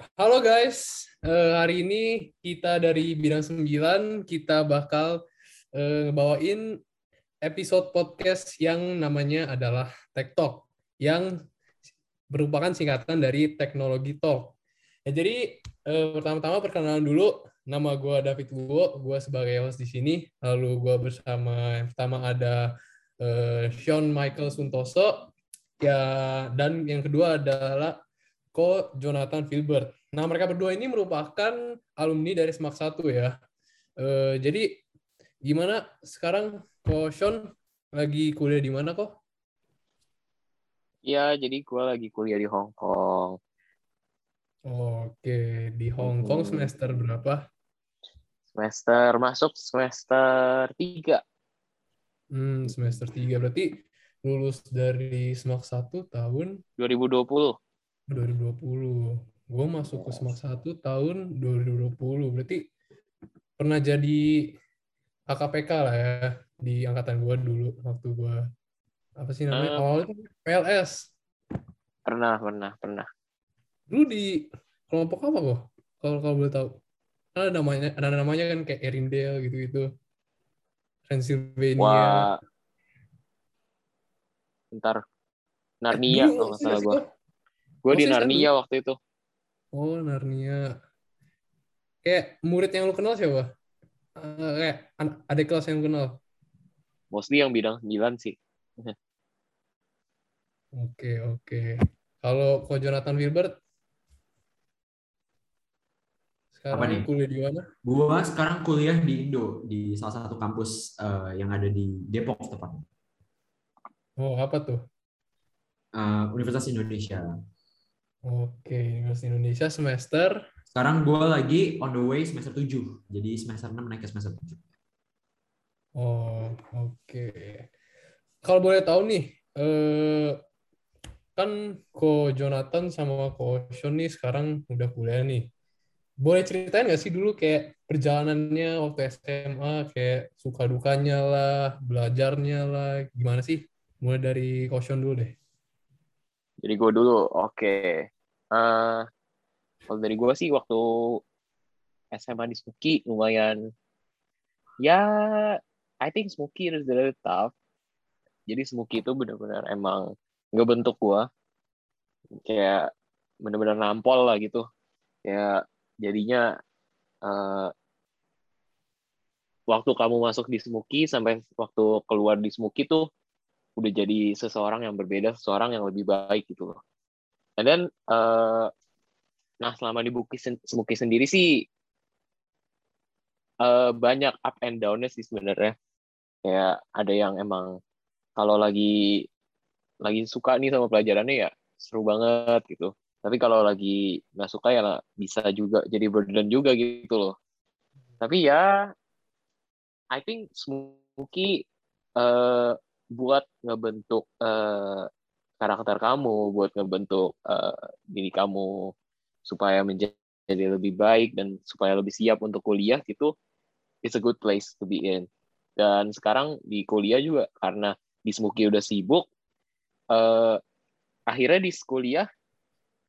Halo guys, Eh, hari ini kita dari Bidang 9, kita bakal ngebawain episode podcast yang namanya adalah Tech Talk, yang merupakan singkatan dari Teknologi Talk. Ya, jadi eh, pertama-tama perkenalan dulu, nama gue David Luwo, gue sebagai host di sini, lalu gue bersama yang pertama ada eh, Sean Michael Suntoso, ya dan yang kedua adalah Ko Jonathan Filbert. Nah, mereka berdua ini merupakan alumni dari Semak 1 ya. Eh, jadi gimana sekarang Ko Sean lagi kuliah di mana kok? Iya, jadi gue lagi kuliah di Hong Kong. Oke, di Hong Kong Hmm. semester berapa? Semester masuk semester 3. Hmm, semester 3. Berarti lulus dari Semak 1 tahun 2020. 2020. Gue masuk ke Semak 1 tahun 2020. Berarti pernah jadi HKPK lah ya di angkatan gue dulu waktu gue apa sih namanya? Eh. Awalnya tuh PLS. Pernah, pernah, pernah. Dulu di kelompok apa kok? Kalau kalau boleh tahu. Kan ada namanya, ada namanya kan kayak Erindale gitu-gitu. Transylvania. Wah. Ntar. Narnia kalau nggak salah sih, gue. Di Narnia waktu itu. Oh, Narnia. Kayak murid yang lu kenal siapa? Eh, kayak an- adik kelas yang lu kenal. Mostly yang bidang 9 sih. Oke, oke. Kalau Ko Jonathan Wilbert sekarang Apa nih? kuliah di mana? Gua sekarang kuliah di Indo di salah satu kampus eh, yang ada di Depok tepatnya. Oh, apa tuh? Eh, Universitas Indonesia. Oke, Universitas Indonesia semester. Sekarang gua lagi on the way semester 7. Jadi semester 6 naik ke semester 7. Oh, oke. Kalau boleh tahu nih, eh, kan Ko Jonathan sama Ko Sean nih sekarang udah kuliah nih. Boleh ceritain nggak sih dulu kayak perjalanannya waktu SMA, kayak suka dukanya lah, belajarnya lah, gimana sih? Mulai dari Ko Sean dulu deh. Jadi gue dulu, oke. Eh, kalau dari gue sih waktu SMA di Smuki lumayan, ya I think Smuki is very tough. Jadi Smuki itu benar-benar emang ngebentuk gue. Kayak benar-benar nampol lah gitu. Kayak jadinya eh, waktu kamu masuk di Smuki sampai waktu keluar di Smuki tuh udah jadi seseorang yang berbeda, seseorang yang lebih baik gitu loh. And then, eh, nah selama di Buki sen- sendiri sih eh, banyak up and down-nya sih sebenarnya. Kayak ada yang emang kalau lagi lagi suka nih sama pelajarannya ya seru banget gitu. Tapi kalau lagi nggak suka ya bisa juga jadi burden juga gitu loh. Tapi ya, I think Smuki eh, buat ngebentuk eh, karakter kamu, buat ngebentuk eh, diri kamu supaya menjadi lebih baik dan supaya lebih siap untuk kuliah gitu, it's a good place to be in. Dan sekarang di kuliah juga karena di Smuki udah sibuk, eh, akhirnya di kuliah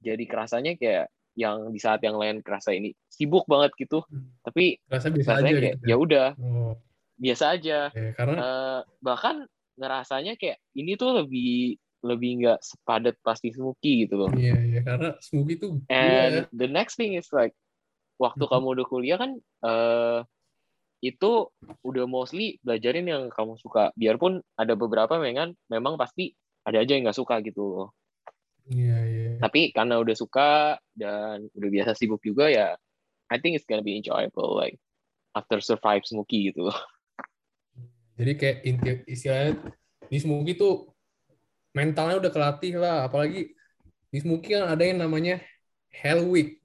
jadi kerasanya kayak yang di saat yang lain kerasa ini sibuk banget gitu, tapi Rasa biasa aja kayak gitu. ya udah Oh, biasa aja. oke. Karena Eh, bahkan ngerasanya kayak ini tuh lebih lebih nggak sepadat pasti Smuki gitu loh. iya, iya. Karena Smokey tuh. And the next thing is like waktu Mhm. kamu udah kuliah kan eh itu udah mostly belajarin yang kamu suka. Biarpun ada beberapa memang memang pasti ada aja yang nggak suka gitu loh. Iya, iya. Tapi karena udah suka dan udah biasa sibuk juga ya, I think it's gonna be enjoyable like after survive Smuki gitu loh. Jadi kayak inti istilahnya di Smoky tuh mentalnya udah kelatih lah. Apalagi di Smoky kan ada yang namanya Hell Week.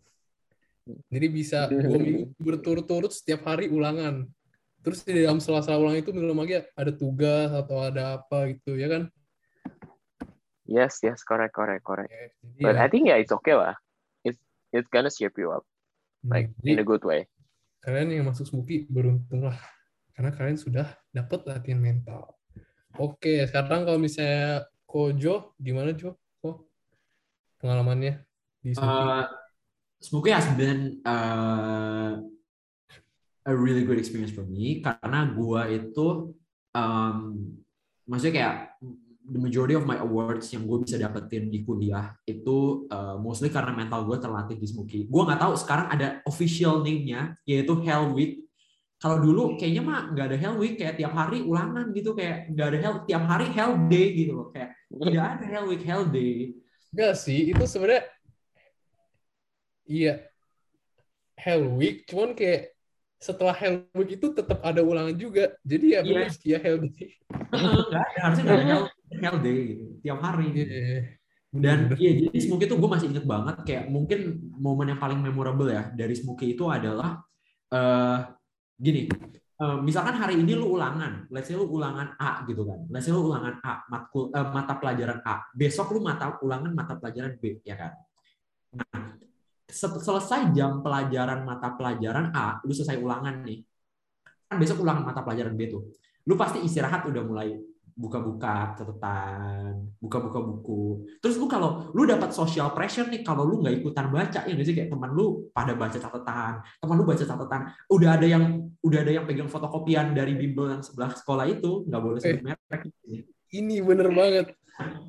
Jadi bisa dua minggu berturut-turut setiap hari ulangan. Terus di dalam sela-sela ulangan itu belum lagi ada tugas atau ada apa gitu ya kan? Yes, yes, correct, correct, correct. Jadi But ya, I think yeah, it's okay lah. It's it's gonna shape you up like jadi in a good way. kalian yang masuk Smoky beruntung lah. Karena kalian sudah dapat latihan mental. Oke, sekarang kalau misalnya Kojo, gimana Jo? Kok pengalamannya di Smoky? Eh, Smokey has been uh, a really good experience for me karena gua itu um, maksudnya kayak the majority of my awards yang gue bisa dapetin di kuliah itu uh, mostly karena mental gue terlatih di Smokey. Gue nggak tahu sekarang ada official name-nya yaitu Hell Week. Kalau dulu kayaknya mah nggak ada Hell Week kayak tiap hari ulangan gitu kayak nggak ada Hell tiap hari Hell Day gitu loh kayak tidak ada Hell Week Hell Day. Enggak sih, itu sebenarnya iya Hell Week, cuman kayak setelah Hell Week itu tetap ada ulangan juga. Jadi ya Iya. benar sih ya Hell Day. Nggak ada harusnya nggak ada Hell, Hell Day gitu tiap hari. gitu. Iya. Dan iya jadi Smokey itu gue masih inget banget kayak mungkin momen yang paling memorable ya dari Smokey itu adalah eh gini eh, misalkan hari ini lu ulangan, let's say lu ulangan A gitu kan, let's say lu ulangan A matkul eh, mata pelajaran A, besok lu mata ulangan mata pelajaran B ya kan. Nah se- selesai jam pelajaran mata pelajaran A, lu selesai ulangan nih, kan besok ulangan mata pelajaran B tuh, lu pasti istirahat udah mulai buka-buka catatan, buka-buka buku. Terus lu kalau lu dapat social pressure nih kalau lu nggak ikutan baca ya nggak sih kayak teman lu pada baca catatan, teman lu baca catatan, udah ada yang udah ada yang pegang fotokopian dari bimbel yang sebelah sekolah itu nggak boleh sebut merek. Ini bener banget.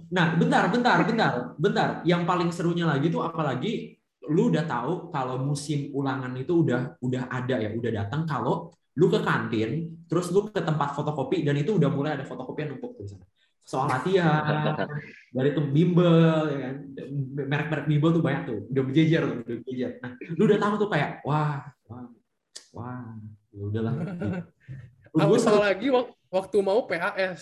Nah, bentar, bentar, bentar, bentar. Yang paling serunya lagi tuh apalagi lu udah tahu kalau musim ulangan itu udah udah ada ya, udah datang kalau lu ke kantin, terus lu ke tempat fotokopi dan itu udah mulai ada fotokopian numpuk tuh di sana. Soal latihan, dari tuh bimbel ya kan. Merek-merek bimbel tuh banyak tuh, udah berjejer tuh, udah berjejer. Nah, lu udah tahu tuh kayak wah, wah, wah, ya udahlah. Gue Apalagi lagi wak- waktu mau PAS.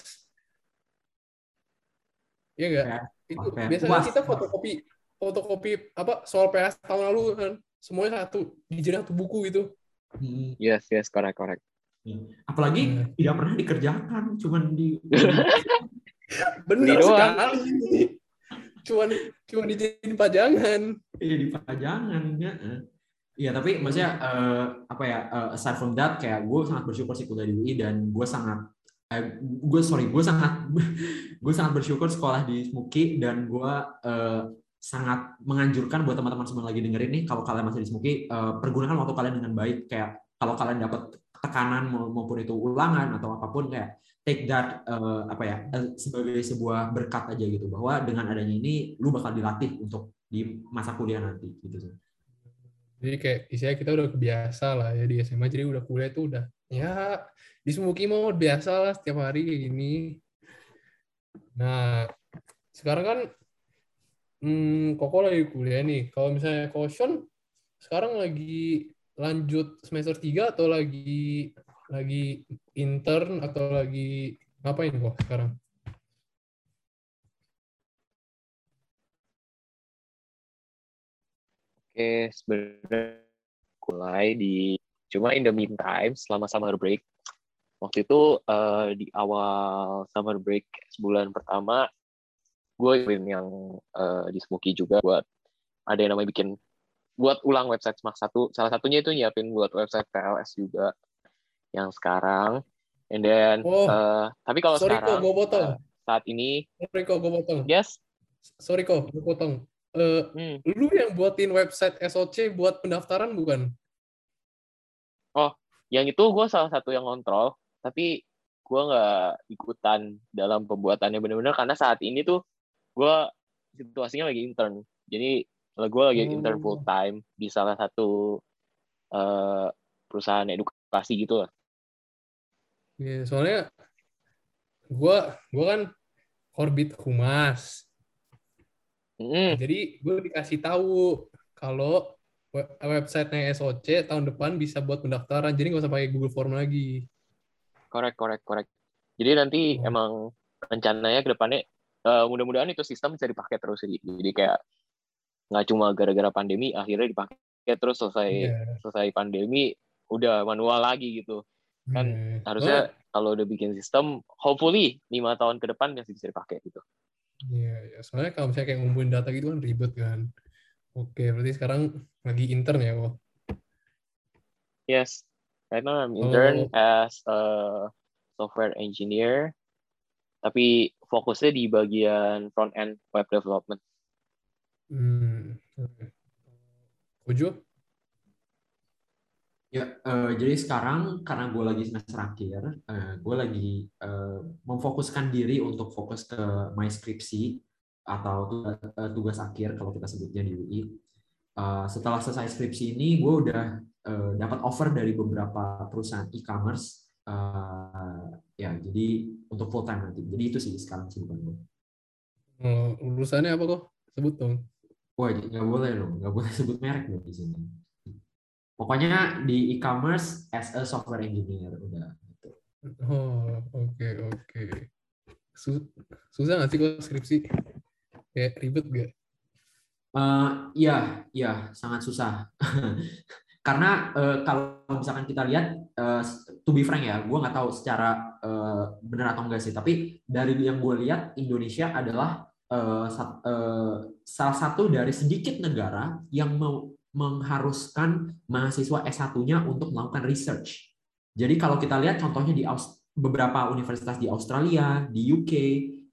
Iya enggak? Itu PAS. biasanya kita fotokopi fotokopi apa soal PAS tahun lalu kan semuanya satu dijadiin satu buku gitu. Hmm. Yes, yes, correct, correct. apalagi Hmm. tidak pernah dikerjakan cuman di doang. sekali. Cuman cuman dijadiin pajangan. Iya di pajangan ya. Iya tapi maksudnya eh, apa ya eh, aside from that kayak gue sangat bersyukur sih kuliah di UI dan gue sangat eh, gue sorry gue sangat gue sangat bersyukur sekolah di Smuki dan gue eh, sangat menganjurkan buat teman-teman semua lagi dengerin nih kalau kalian masih di Smuki eh, pergunakan waktu kalian dengan baik kayak kalau kalian dapat tekanan mau- maupun itu ulangan atau apa pun kayak take that eh, apa ya eh, sebagai sebuah berkat aja gitu bahwa dengan adanya ini lu bakal dilatih untuk di masa kuliah nanti gitu sih. Jadi kayak istilahnya kita udah kebiasa lah ya di SMA jadi udah kuliah itu udah ya di Semuki mau biasa lah setiap hari gini. Nah, sekarang kan hmm, Koko lagi kuliah nih. Kalau misalnya Koshon sekarang lagi lanjut semester 3 atau lagi lagi intern atau lagi ngapain kok sekarang? Oke, sebenarnya mulai di cuma in the meantime selama summer break waktu itu eh, di awal summer break sebulan pertama gue yang eh, di Smoky juga buat ada yang namanya bikin buat ulang website Smack satu salah satunya itu nyiapin buat website PLS juga yang sekarang and then Oh, eh, tapi kalau Sorry kok sekarang gue potong. eh, saat ini Sorry kok gue potong. yes Sorry kok gue potong. Eh, hmm, lu yang buatin website SOC buat pendaftaran bukan? yang itu gue salah satu yang kontrol tapi gue nggak ikutan dalam pembuatannya bener-bener karena saat ini tuh gue situasinya lagi intern jadi gue lagi intern Oh. full time di salah satu eh, perusahaan edukasi gitu lah Iya, soalnya gua gua kan orbit humas. Mm, Jadi gue dikasih tahu kalau we- websitenya SOC tahun depan bisa buat pendaftaran. Jadi nggak usah pakai Google Form lagi. korek korek korek jadi nanti Oh. emang rencananya ke depannya eh, mudah-mudahan itu sistem bisa dipakai terus jadi jadi kayak nggak cuma gara-gara pandemi akhirnya dipakai terus selesai Iya. selesai pandemi udah manual lagi gitu Kan Iya. harusnya kalau udah bikin sistem hopefully lima tahun ke depan masih bisa dipakai gitu Iya, iya. soalnya kalau misalnya kayak ngumpulin data gitu kan ribet kan. Oke, berarti sekarang lagi intern ya kok. yes right now I'm intern Oh. as a software engineer tapi fokusnya di bagian front end web development Hmm. Kojo? Ya, uh, jadi sekarang karena gue lagi semester akhir, uh, gue lagi uh, memfokuskan diri untuk fokus ke my skripsi atau tugas, uh, tugas akhir kalau kita sebutnya di UI. Uh, setelah selesai skripsi ini, gue udah uh, dapat offer dari beberapa perusahaan e-commerce. Uh, ya, jadi untuk full time nanti. Jadi itu sih sekarang sibukan gue. Uh, urusannya apa kok? Sebut dong. Wah, nggak boleh loh, nggak boleh sebut merek dong di sini. Pokoknya di e-commerce as a software engineer udah gitu. Oh, oke okay, oke. Okay. Susah nggak sih kok skripsi? Kayak ribet gak? Uh, iya, iya, sangat susah. Karena uh, kalau misalkan kita lihat, uh, to be frank ya, gue nggak tahu secara uh, benar atau enggak sih, tapi dari yang gue lihat, Indonesia adalah uh, sat, uh, salah satu dari sedikit negara yang mau mengharuskan mahasiswa S1-nya untuk melakukan research. Jadi kalau kita lihat contohnya di beberapa universitas di Australia, di UK,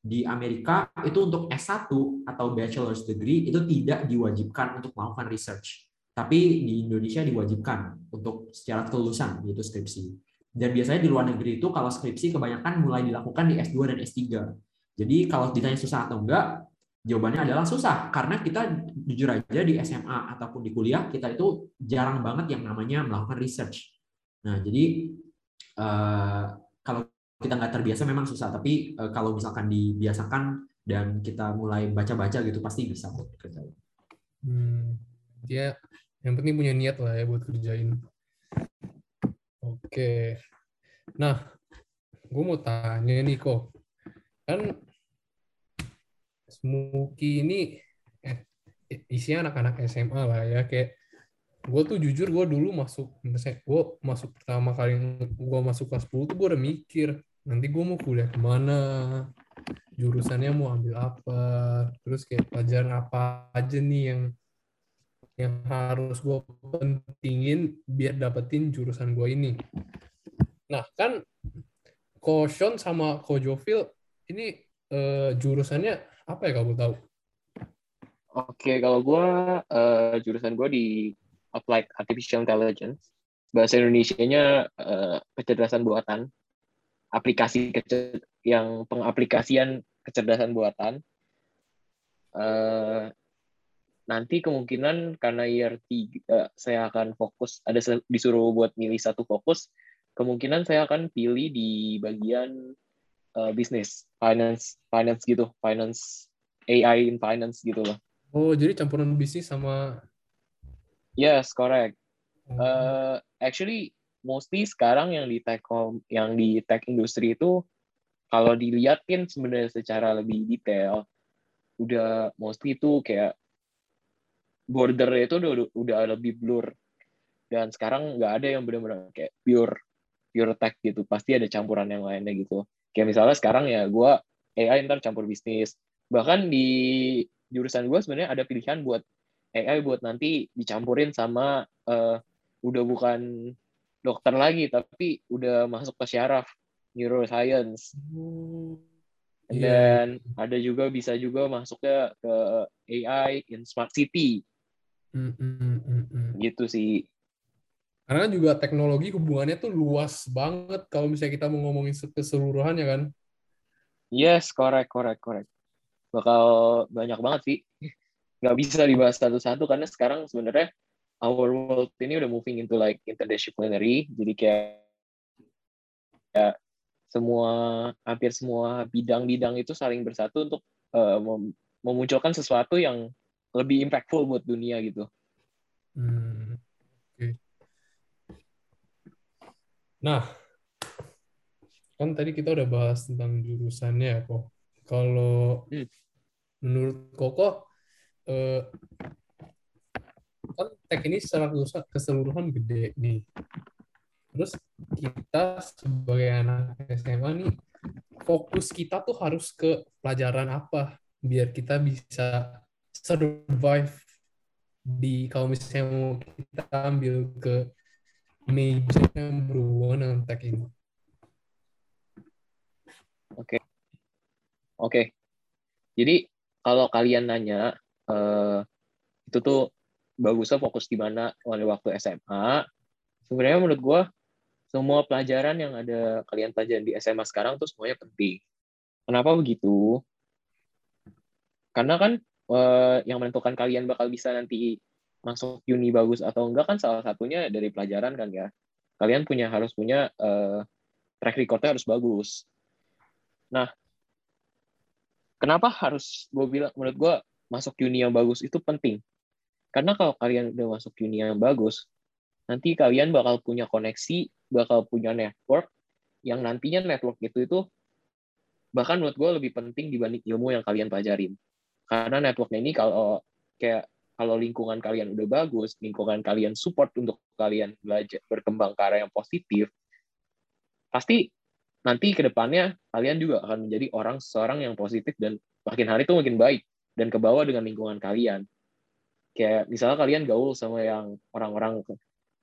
di Amerika itu untuk S1 atau bachelor's degree itu tidak diwajibkan untuk melakukan research. Tapi di Indonesia diwajibkan untuk secara kelulusan yaitu skripsi. Dan biasanya di luar negeri itu kalau skripsi kebanyakan mulai dilakukan di S2 dan S3. Jadi kalau ditanya susah atau enggak, Jawabannya adalah susah karena kita jujur aja di SMA ataupun di kuliah kita itu jarang banget yang namanya melakukan research. Nah jadi uh, kalau kita nggak terbiasa memang susah, tapi uh, kalau misalkan dibiasakan dan kita mulai baca-baca gitu pasti bisa. Hmm, dia yang penting punya niat lah ya buat kerjain. Oke, nah gue mau tanya nih kok, kan Smoky ini eh, isinya anak-anak SMA lah ya. Kayak gue tuh jujur gue dulu masuk gue masuk pertama kali gue masuk kelas 10 tuh gue udah mikir nanti gue mau kuliah ke mana? Jurusannya mau ambil apa? Terus kayak pelajaran apa aja nih yang yang harus gue pentingin biar dapetin jurusan gue ini nah kan Koshon sama Kojofil ini eh, jurusannya apa ya kamu tahu? Oke, kalau gue uh, jurusan gue di Applied Artificial Intelligence. Bahasa Indonesia-nya uh, kecerdasan buatan. Aplikasi kecer yang pengaplikasian kecerdasan buatan. Uh, nanti kemungkinan karena year 3 uh, saya akan fokus, ada disuruh buat milih satu fokus, kemungkinan saya akan pilih di bagian uh, bisnis, finance, finance gitu, finance AI in finance gitu loh. Oh, jadi campuran bisnis sama Yes, correct. Uh, actually mostly sekarang yang di tech yang di tech industri itu kalau dilihatin sebenarnya secara lebih detail udah mostly itu kayak border itu udah udah lebih blur. Dan sekarang nggak ada yang benar-benar kayak pure pure tech gitu. Pasti ada campuran yang lainnya gitu. Kayak misalnya sekarang ya gue AI ntar campur bisnis. Bahkan di jurusan gue sebenarnya ada pilihan buat AI buat nanti dicampurin sama uh, udah bukan dokter lagi tapi udah masuk ke syaraf neuroscience. Dan yeah. ada juga bisa juga masuknya ke AI in smart city mm, mm, mm, mm. gitu sih karena juga teknologi hubungannya tuh luas banget kalau misalnya kita mau ngomongin keseluruhan ya kan? Yes, correct, correct, correct. Bakal banyak banget sih. Nggak bisa dibahas satu-satu karena sekarang sebenarnya our world ini udah moving into like interdisciplinary. Jadi kayak ya, semua hampir semua bidang-bidang itu saling bersatu untuk uh, memunculkan sesuatu yang lebih impactful buat dunia gitu. Hmm. Nah, kan tadi kita udah bahas tentang jurusannya ya, kok. Kalau hmm. menurut Koko, eh, kan tek ini secara keseluruhan gede nih. Terus kita sebagai anak SMA nih, fokus kita tuh harus ke pelajaran apa biar kita bisa survive di kalau misalnya mau kita ambil ke major berhubungan dengan tech ini. Oke. Okay. Oke. Okay. Jadi kalau kalian nanya uh, itu tuh bagusnya fokus di mana oleh waktu SMA. Sebenarnya menurut gue semua pelajaran yang ada kalian pelajaran di SMA sekarang tuh semuanya penting. Kenapa begitu? Karena kan eh, yang menentukan kalian bakal bisa nanti masuk uni bagus atau enggak kan salah satunya dari pelajaran kan ya. Kalian punya harus punya eh, track recordnya harus bagus. Nah, kenapa harus gue bilang menurut gue masuk uni yang bagus itu penting? Karena kalau kalian udah masuk uni yang bagus, nanti kalian bakal punya koneksi, bakal punya network, yang nantinya network itu itu bahkan menurut gue lebih penting dibanding ilmu yang kalian pelajarin. Karena networknya ini kalau kayak kalau lingkungan kalian udah bagus, lingkungan kalian support untuk kalian belajar berkembang ke arah yang positif, pasti nanti ke depannya kalian juga akan menjadi orang seorang yang positif dan makin hari itu makin baik dan ke bawah dengan lingkungan kalian. Kayak misalnya kalian gaul sama yang orang-orang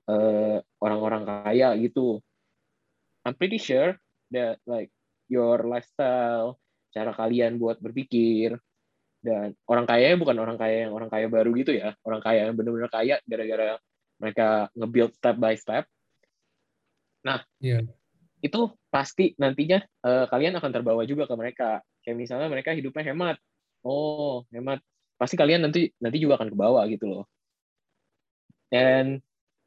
uh, orang-orang kaya gitu. I'm pretty sure that like your lifestyle, cara kalian buat berpikir, dan orang kaya bukan orang kaya yang orang kaya baru gitu ya, orang kaya yang benar-benar kaya gara-gara mereka nge-build step by step. Nah, yeah. itu pasti nantinya uh, kalian akan terbawa juga ke mereka. Kayak misalnya mereka hidupnya hemat. Oh, hemat. Pasti kalian nanti nanti juga akan ke bawah gitu loh. And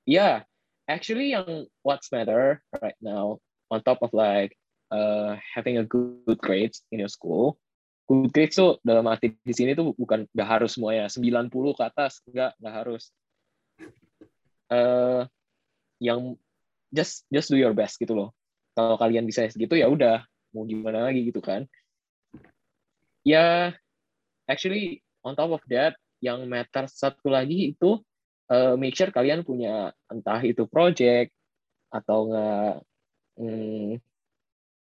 yeah, actually yang what's matter right now on top of like uh, having a good grades in your school, good tuh dalam arti di sini tuh bukan nggak harus semuanya 90 ke atas, nggak nggak harus. Uh, yang just just do your best gitu loh. Kalau kalian bisa segitu ya udah, mau gimana lagi gitu kan. Ya, actually on top of that, yang matter satu lagi itu uh, make sure kalian punya entah itu project atau enggak hmm,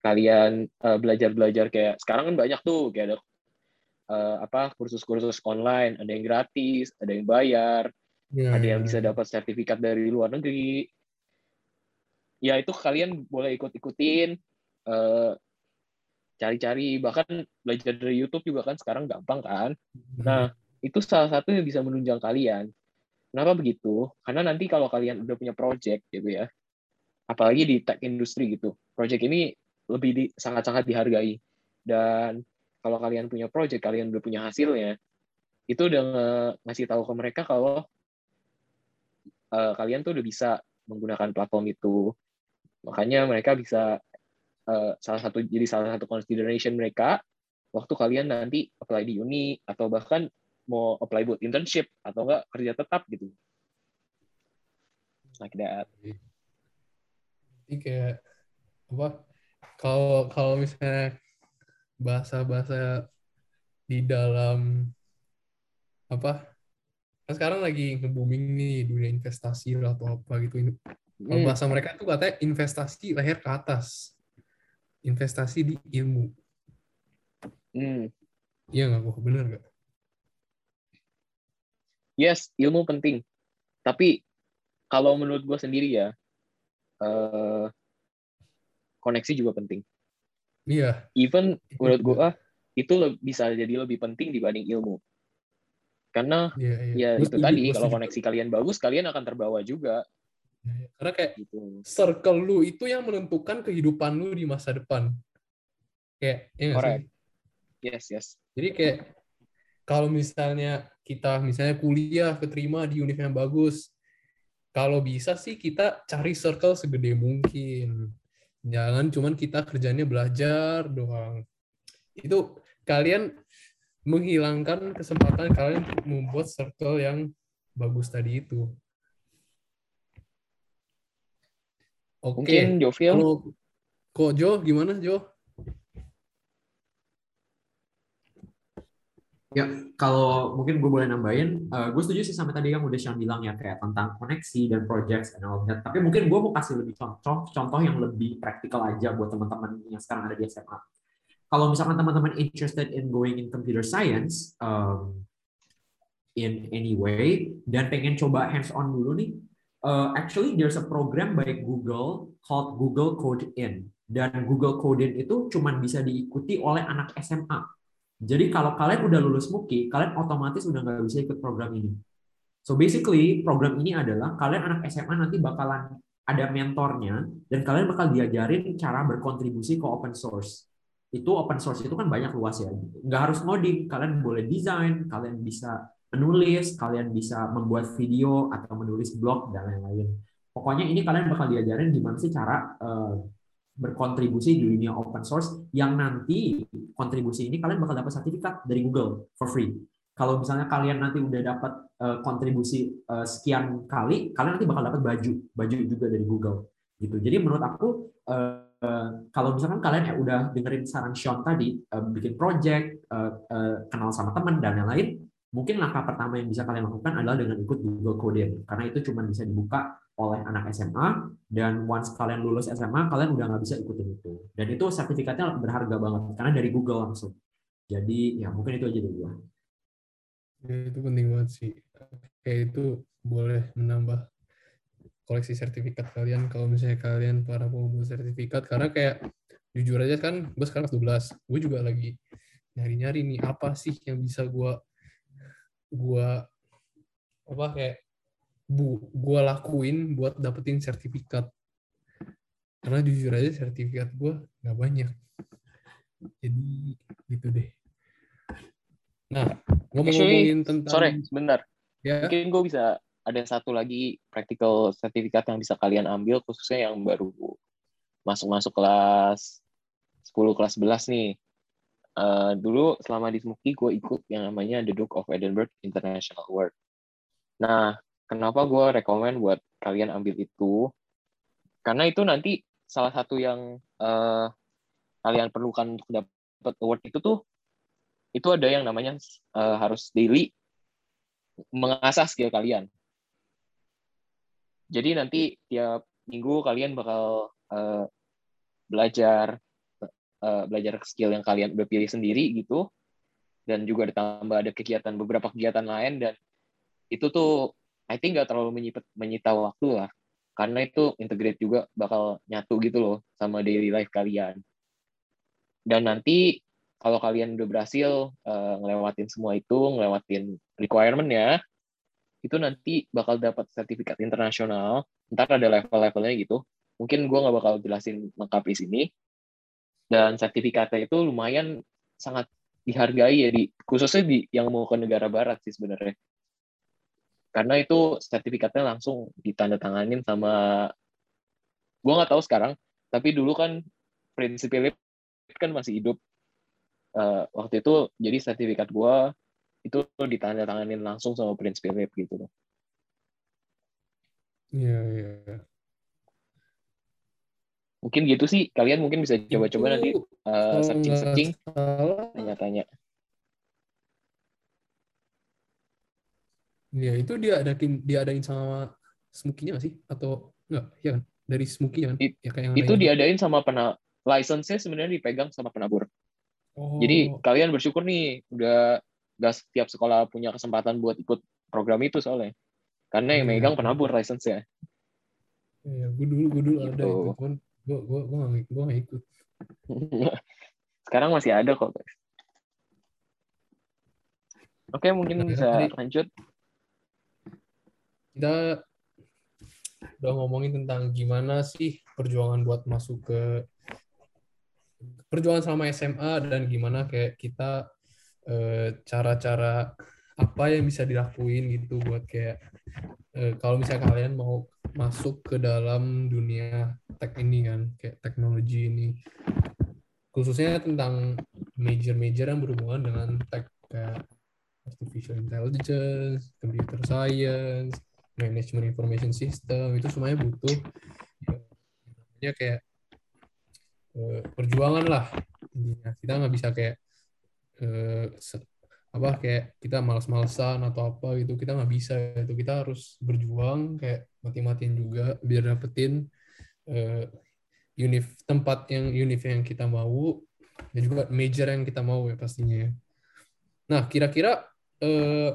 kalian uh, belajar-belajar kayak sekarang kan banyak tuh kayak ada uh, apa kursus-kursus online, ada yang gratis, ada yang bayar, yeah, ada yang yeah. bisa dapat sertifikat dari luar negeri. Ya itu kalian boleh ikut-ikutin, uh, cari-cari, bahkan belajar dari YouTube juga kan sekarang gampang kan. Nah itu salah satu yang bisa menunjang kalian. Kenapa begitu? Karena nanti kalau kalian udah punya project gitu ya, apalagi di tech industry gitu, project ini lebih di, sangat-sangat dihargai. Dan kalau kalian punya project, kalian udah punya hasilnya, itu udah ngasih tahu ke mereka kalau uh, kalian tuh udah bisa menggunakan platform itu. Makanya mereka bisa uh, salah satu jadi salah satu consideration mereka waktu kalian nanti apply di uni atau bahkan mau apply buat internship atau enggak kerja tetap gitu. Like that. Jadi kayak apa kalau kalau misalnya bahasa-bahasa di dalam apa? Kan sekarang lagi nge-booming nih dunia investasi atau apa gitu. Kalau hmm. bahasa mereka tuh katanya investasi leher ke atas. Investasi di ilmu. Hmm. iya nggak kok bener nggak? Yes ilmu penting. Tapi kalau menurut gue sendiri ya uh, koneksi juga penting. Iya. Even menurut gue itu bisa jadi lebih penting dibanding ilmu. Karena iya, iya. ya itu tadi kalau koneksi kalian bagus, kalian akan terbawa juga. Iya, iya. Karena kayak gitu. circle lu itu yang menentukan kehidupan lu di masa depan. Kayak, ya Correct. Yes, yes. Jadi kayak kalau misalnya kita misalnya kuliah keterima di univ yang bagus, kalau bisa sih kita cari circle segede mungkin Jangan cuman kita kerjanya belajar doang. Itu kalian menghilangkan kesempatan kalian untuk membuat circle yang bagus tadi itu. Oke. Mungkin Jovil. Kok Jo gimana Jo? Ya, kalau mungkin gue boleh nambahin, uh, gue setuju sih sama tadi yang udah Sean bilang ya kayak tentang koneksi dan projects and all that. Tapi mungkin gue mau kasih lebih contoh, contoh yang lebih praktikal aja buat teman-teman yang sekarang ada di SMA. Kalau misalkan teman-teman interested in going in computer science um, in any way dan pengen coba hands on dulu nih, uh, actually there's a program by Google called Google Code In dan Google Code In itu cuma bisa diikuti oleh anak SMA jadi kalau kalian udah lulus MUKI, kalian otomatis udah nggak bisa ikut program ini. So basically program ini adalah kalian anak SMA nanti bakalan ada mentornya dan kalian bakal diajarin cara berkontribusi ke open source. Itu open source itu kan banyak luas ya. Nggak harus ngoding, kalian boleh desain, kalian bisa menulis, kalian bisa membuat video atau menulis blog dan lain-lain. Pokoknya ini kalian bakal diajarin gimana sih cara uh, berkontribusi di dunia open source yang nanti kontribusi ini kalian bakal dapat sertifikat dari Google for free. Kalau misalnya kalian nanti udah dapat uh, kontribusi uh, sekian kali, kalian nanti bakal dapat baju, baju juga dari Google gitu. Jadi menurut aku uh, kalau misalkan kalian ya udah dengerin saran Sean tadi, bikin project, kenal sama teman dan lain-lain, mungkin langkah pertama yang bisa kalian lakukan adalah dengan ikut Google Coding karena itu cuma bisa dibuka oleh anak SMA dan once kalian lulus SMA kalian udah nggak bisa ikutin itu. Dan itu sertifikatnya berharga banget karena dari Google langsung. Jadi ya mungkin itu aja dari gua ya, itu penting banget sih. Kayak itu boleh menambah koleksi sertifikat kalian kalau misalnya kalian para pengumpul sertifikat. Karena kayak jujur aja kan gue sekarang 12 gue juga lagi nyari-nyari nih apa sih yang bisa gue gue apa kayak bu gue lakuin buat dapetin sertifikat. Karena jujur aja sertifikat gue nggak banyak. Jadi gitu deh. Nah ngomong-ngomongin tentang sorry sebentar. Ya. Mungkin gue bisa ada satu lagi practical sertifikat yang bisa kalian ambil khususnya yang baru masuk-masuk kelas 10 kelas 11 nih. Uh, dulu selama di Smoky gue ikut yang namanya The Duke of Edinburgh International Award. Nah, kenapa gue rekomend buat kalian ambil itu? Karena itu nanti salah satu yang uh, kalian perlukan untuk dapat award itu tuh itu ada yang namanya uh, harus daily mengasah skill kalian. Jadi nanti tiap minggu kalian bakal uh, belajar uh, belajar skill yang kalian udah pilih sendiri gitu. Dan juga ditambah ada kegiatan beberapa kegiatan lain dan itu tuh I think nggak terlalu menyita, menyita waktu lah. Karena itu integrate juga bakal nyatu gitu loh sama daily life kalian. Dan nanti kalau kalian udah berhasil uh, ngelewatin semua itu ngelewatin requirement ya itu nanti bakal dapat sertifikat internasional. Ntar ada level-levelnya gitu. Mungkin gue nggak bakal jelasin lengkap di sini. Dan sertifikatnya itu lumayan sangat dihargai ya di khususnya di yang mau ke negara barat sih sebenarnya karena itu sertifikatnya langsung ditandatanganin sama gue nggak tahu sekarang tapi dulu kan Prince Philip kan masih hidup uh, waktu itu jadi sertifikat gue itu ditandatanganin langsung sama Prince Philip gitu loh. Iya iya. Mungkin gitu sih kalian mungkin bisa coba-coba nanti uh, searching-searching tanya-tanya. Ya itu dia adain dia adain sama Smoky-nya sih atau enggak? Ya kan dari Smoky kan? It, ya, kayak yang itu diadain sama pena license-nya sebenarnya dipegang sama penabur. Oh. Jadi kalian bersyukur nih udah gak setiap sekolah punya kesempatan buat ikut program itu soalnya. Karena yang Iya. megang penabur license-nya. Iya, gue dulu gue dulu ada Gitu. itu, cuman gue gue gue gak, gue gak ikut. Sekarang masih ada kok, guys. Oke, mungkin bisa lanjut. Kita udah ngomongin tentang gimana sih perjuangan buat masuk ke perjuangan sama SMA dan gimana kayak kita eh, cara-cara apa yang bisa dilakuin gitu buat kayak eh, kalau misalnya kalian mau masuk ke dalam dunia tech ini kan kayak teknologi ini. Khususnya tentang major-major yang berhubungan dengan tech kayak artificial intelligence, computer science, management information system itu semuanya butuh ya kayak eh, perjuangan lah intinya. Kita nggak bisa kayak eh, apa kayak kita malas-malesan atau apa gitu. Kita nggak bisa itu kita harus berjuang kayak mati-matiin juga biar dapetin eh, univ tempat yang univ yang kita mau dan juga major yang kita mau ya pastinya nah kira-kira eh,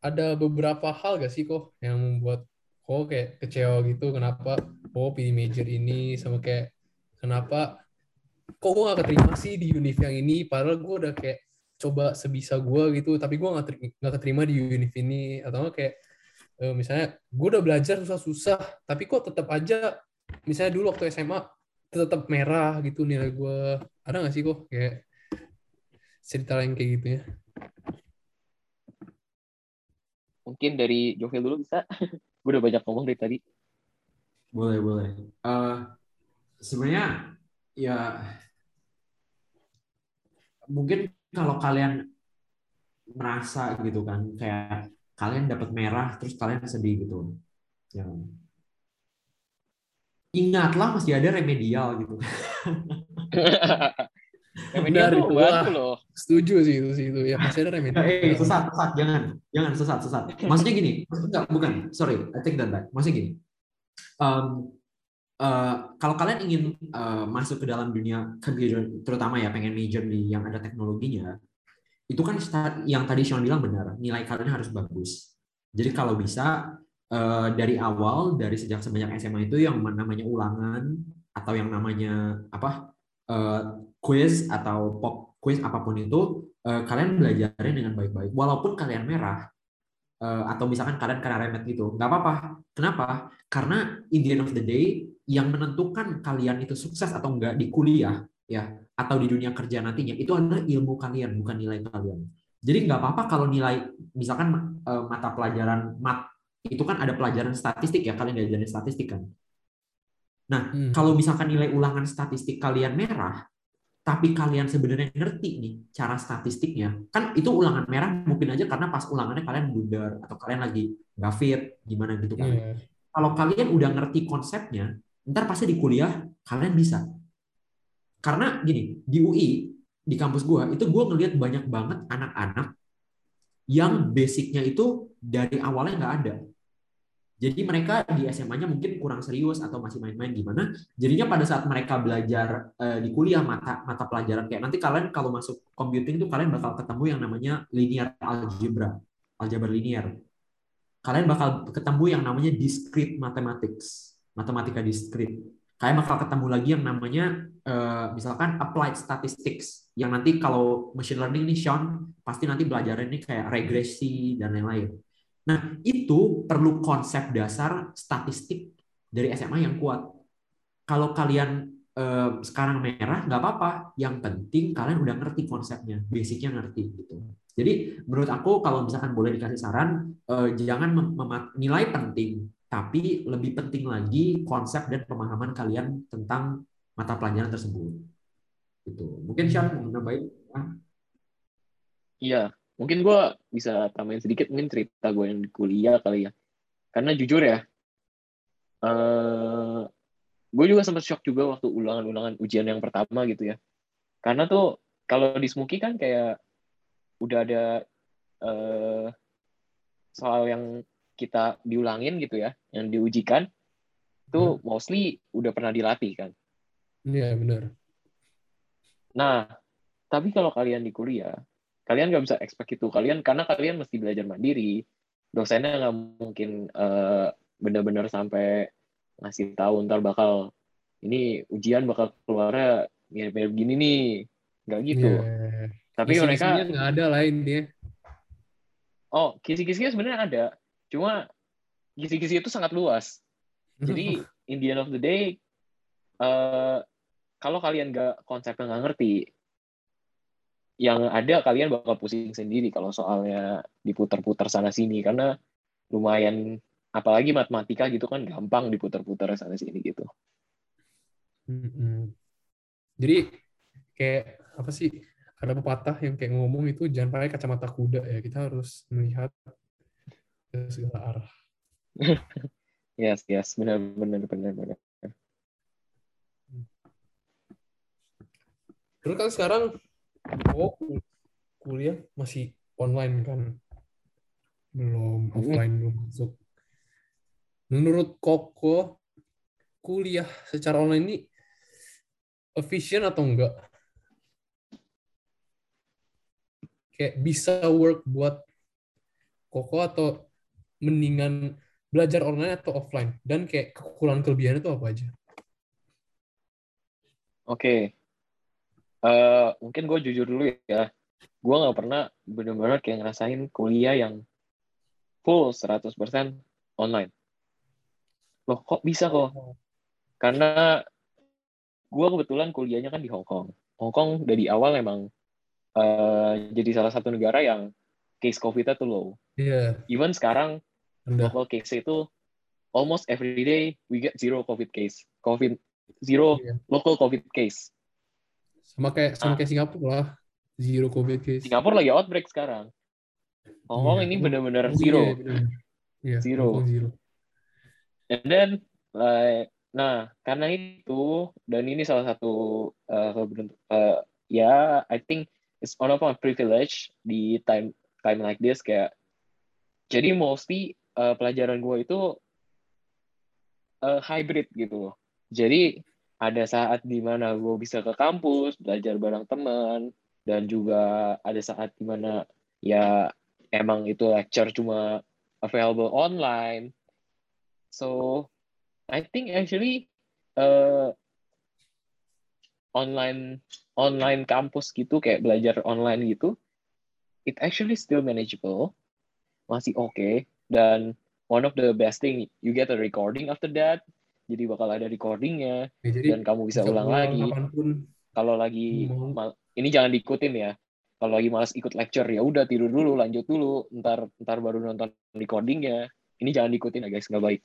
ada beberapa hal gak sih kok yang membuat kok kayak kecewa gitu? Kenapa kok pilih major ini? Sama kayak kenapa kok gue gak keterima sih di univ yang ini? Padahal gue udah kayak coba sebisa gue gitu tapi gue nggak ter- nggak keterima di univ ini. Atau kayak eh, misalnya gue udah belajar susah-susah tapi kok tetap aja misalnya dulu waktu SMA tetap merah gitu nilai gue ada nggak sih kok kayak cerita yang kayak gitu ya Mungkin dari Jovel dulu bisa. Gue udah banyak ngomong dari tadi. Boleh, boleh. Eh, sebenarnya ya mungkin kalau kalian merasa gitu kan kayak kalian dapat merah terus kalian sedih gitu. Ya. Ingatlah masih ada remedial gitu. Remedial Benar, tuh itu. bantu Wah. loh. Setuju sih itu sih itu. Ya pasti ada remedi Eh, sesat, sesat, jangan, jangan sesat, sesat. Maksudnya gini, enggak, bukan, sorry, I take that back. Maksudnya gini, um, uh, kalau kalian ingin uh, masuk ke dalam dunia computer, terutama ya pengen major di yang ada teknologinya, itu kan start, yang tadi Sean bilang benar, nilai kalian harus bagus. Jadi kalau bisa uh, dari awal, dari sejak sebanyak SMA itu yang namanya ulangan atau yang namanya apa uh, quiz atau pop quiz apa pun itu eh, kalian belajarin dengan baik-baik. Walaupun kalian merah eh, atau misalkan kalian kena remet gitu nggak apa-apa. Kenapa? Karena in the end of the day yang menentukan kalian itu sukses atau enggak di kuliah ya atau di dunia kerja nantinya itu adalah ilmu kalian bukan nilai kalian. Jadi nggak apa-apa kalau nilai misalkan eh, mata pelajaran mat itu kan ada pelajaran statistik ya kalian diajarin statistik kan. Nah Hmm. kalau misalkan nilai ulangan statistik kalian merah tapi kalian sebenarnya ngerti nih cara statistiknya, kan itu ulangan merah mungkin aja karena pas ulangannya kalian blunder atau kalian lagi nggak fit gimana gitu kan. Iya. Kalau kalian udah ngerti konsepnya, ntar pasti di kuliah kalian bisa. Karena gini, di UI di kampus gua itu gua ngelihat banyak banget anak-anak yang basicnya itu dari awalnya nggak ada. Jadi mereka di SMA-nya mungkin kurang serius atau masih main-main gimana. Jadinya pada saat mereka belajar eh, di kuliah mata mata pelajaran kayak nanti kalian kalau masuk computing itu kalian bakal ketemu yang namanya linear algebra, aljabar linear. Kalian bakal ketemu yang namanya discrete mathematics, matematika discrete. Kalian bakal ketemu lagi yang namanya eh, misalkan applied statistics yang nanti kalau machine learning nih Sean pasti nanti belajarin nih kayak regresi dan lain-lain. Nah, itu perlu konsep dasar statistik dari SMA yang kuat. Kalau kalian eh, sekarang merah, nggak apa-apa. Yang penting kalian udah ngerti konsepnya, basicnya ngerti gitu. Jadi menurut aku kalau misalkan boleh dikasih saran, eh, jangan nilai penting, tapi lebih penting lagi konsep dan pemahaman kalian tentang mata pelajaran tersebut. Gitu. Mungkin Sean mau nambahin? Ah, Iya, mungkin gue bisa tambahin sedikit mungkin cerita gue yang di kuliah kali ya. Karena jujur ya, eh gue juga sempat shock juga waktu ulangan-ulangan ujian yang pertama gitu ya. Karena tuh kalau di Smuki kan kayak udah ada eh soal yang kita diulangin gitu ya, yang diujikan, itu mostly udah pernah dilatih kan. Iya benar. Nah, tapi kalau kalian di kuliah, kalian nggak bisa expect itu. Kalian karena kalian mesti belajar mandiri. Dosennya nggak mungkin eh, benar-benar sampai ngasih tahu ntar bakal ini ujian bakal keluarnya mirip-mirip gini nih, nggak gitu. Iya. Tapi mereka, Kisi-kisinya nggak ada lain dia. oh kisi-kisinya sebenarnya ada, cuma kisi-kisi itu sangat luas. Jadi in the end of the day, eh, kalau kalian nggak konsepnya nggak ngerti, yang ada kalian bakal pusing sendiri kalau soalnya diputar-putar sana sini karena lumayan apalagi matematika gitu kan gampang diputar-putar sana sini gitu. Jadi kayak apa sih? Ada pepatah yang kayak ngomong itu jangan pakai kacamata kuda ya. Kita harus melihat ke segala arah. Yes, yes, benar benar benar benar. Terus kan sekarang oh kuliah masih online kan? Belum offline belum masuk. Menurut Koko, kuliah secara online ini efisien atau enggak? Kayak bisa work buat Koko atau mendingan belajar online atau offline? Dan kayak kekurangan kelebihannya itu apa aja? Oke. Eh, mungkin gue jujur dulu ya. gue nggak pernah benar-benar kayak ngerasain kuliah yang full 100% online. Loh, kok bisa kok? Karena gue kebetulan kuliahnya kan di Hong Kong. Hong Kong dari awal emang uh, jadi salah satu negara yang case COVID-nya tuh low. Yeah. Even sekarang Rendah. local case itu almost every day we get zero COVID case. COVID zero yeah. local COVID case. Sama kayak sama nah. kayak Singapura lah. Zero COVID case. Singapura lagi outbreak sekarang. Hong Kong yeah. ini benar-benar oh, zero. Iya, bener. yeah, zero. zero. And then like Nah, karena itu dan ini salah satu uh, uh, ya, I think it's one of my privilege di time time like this kayak jadi mostly uh, pelajaran gue itu uh, hybrid gitu. Jadi ada saat di mana gue bisa ke kampus belajar bareng teman dan juga ada saat di mana ya emang itu lecture cuma available online. So I think actually uh, online online kampus gitu kayak belajar online gitu, it actually still manageable, masih oke okay. dan one of the best thing you get a recording after that, jadi bakal ada recordingnya ya, jadi dan kamu bisa, bisa ulang lagi. Kalau lagi mal, ini jangan diikutin ya. Kalau lagi malas ikut lecture ya udah tidur dulu, lanjut dulu, ntar ntar baru nonton recordingnya. Ini jangan diikutin ya guys, nggak baik.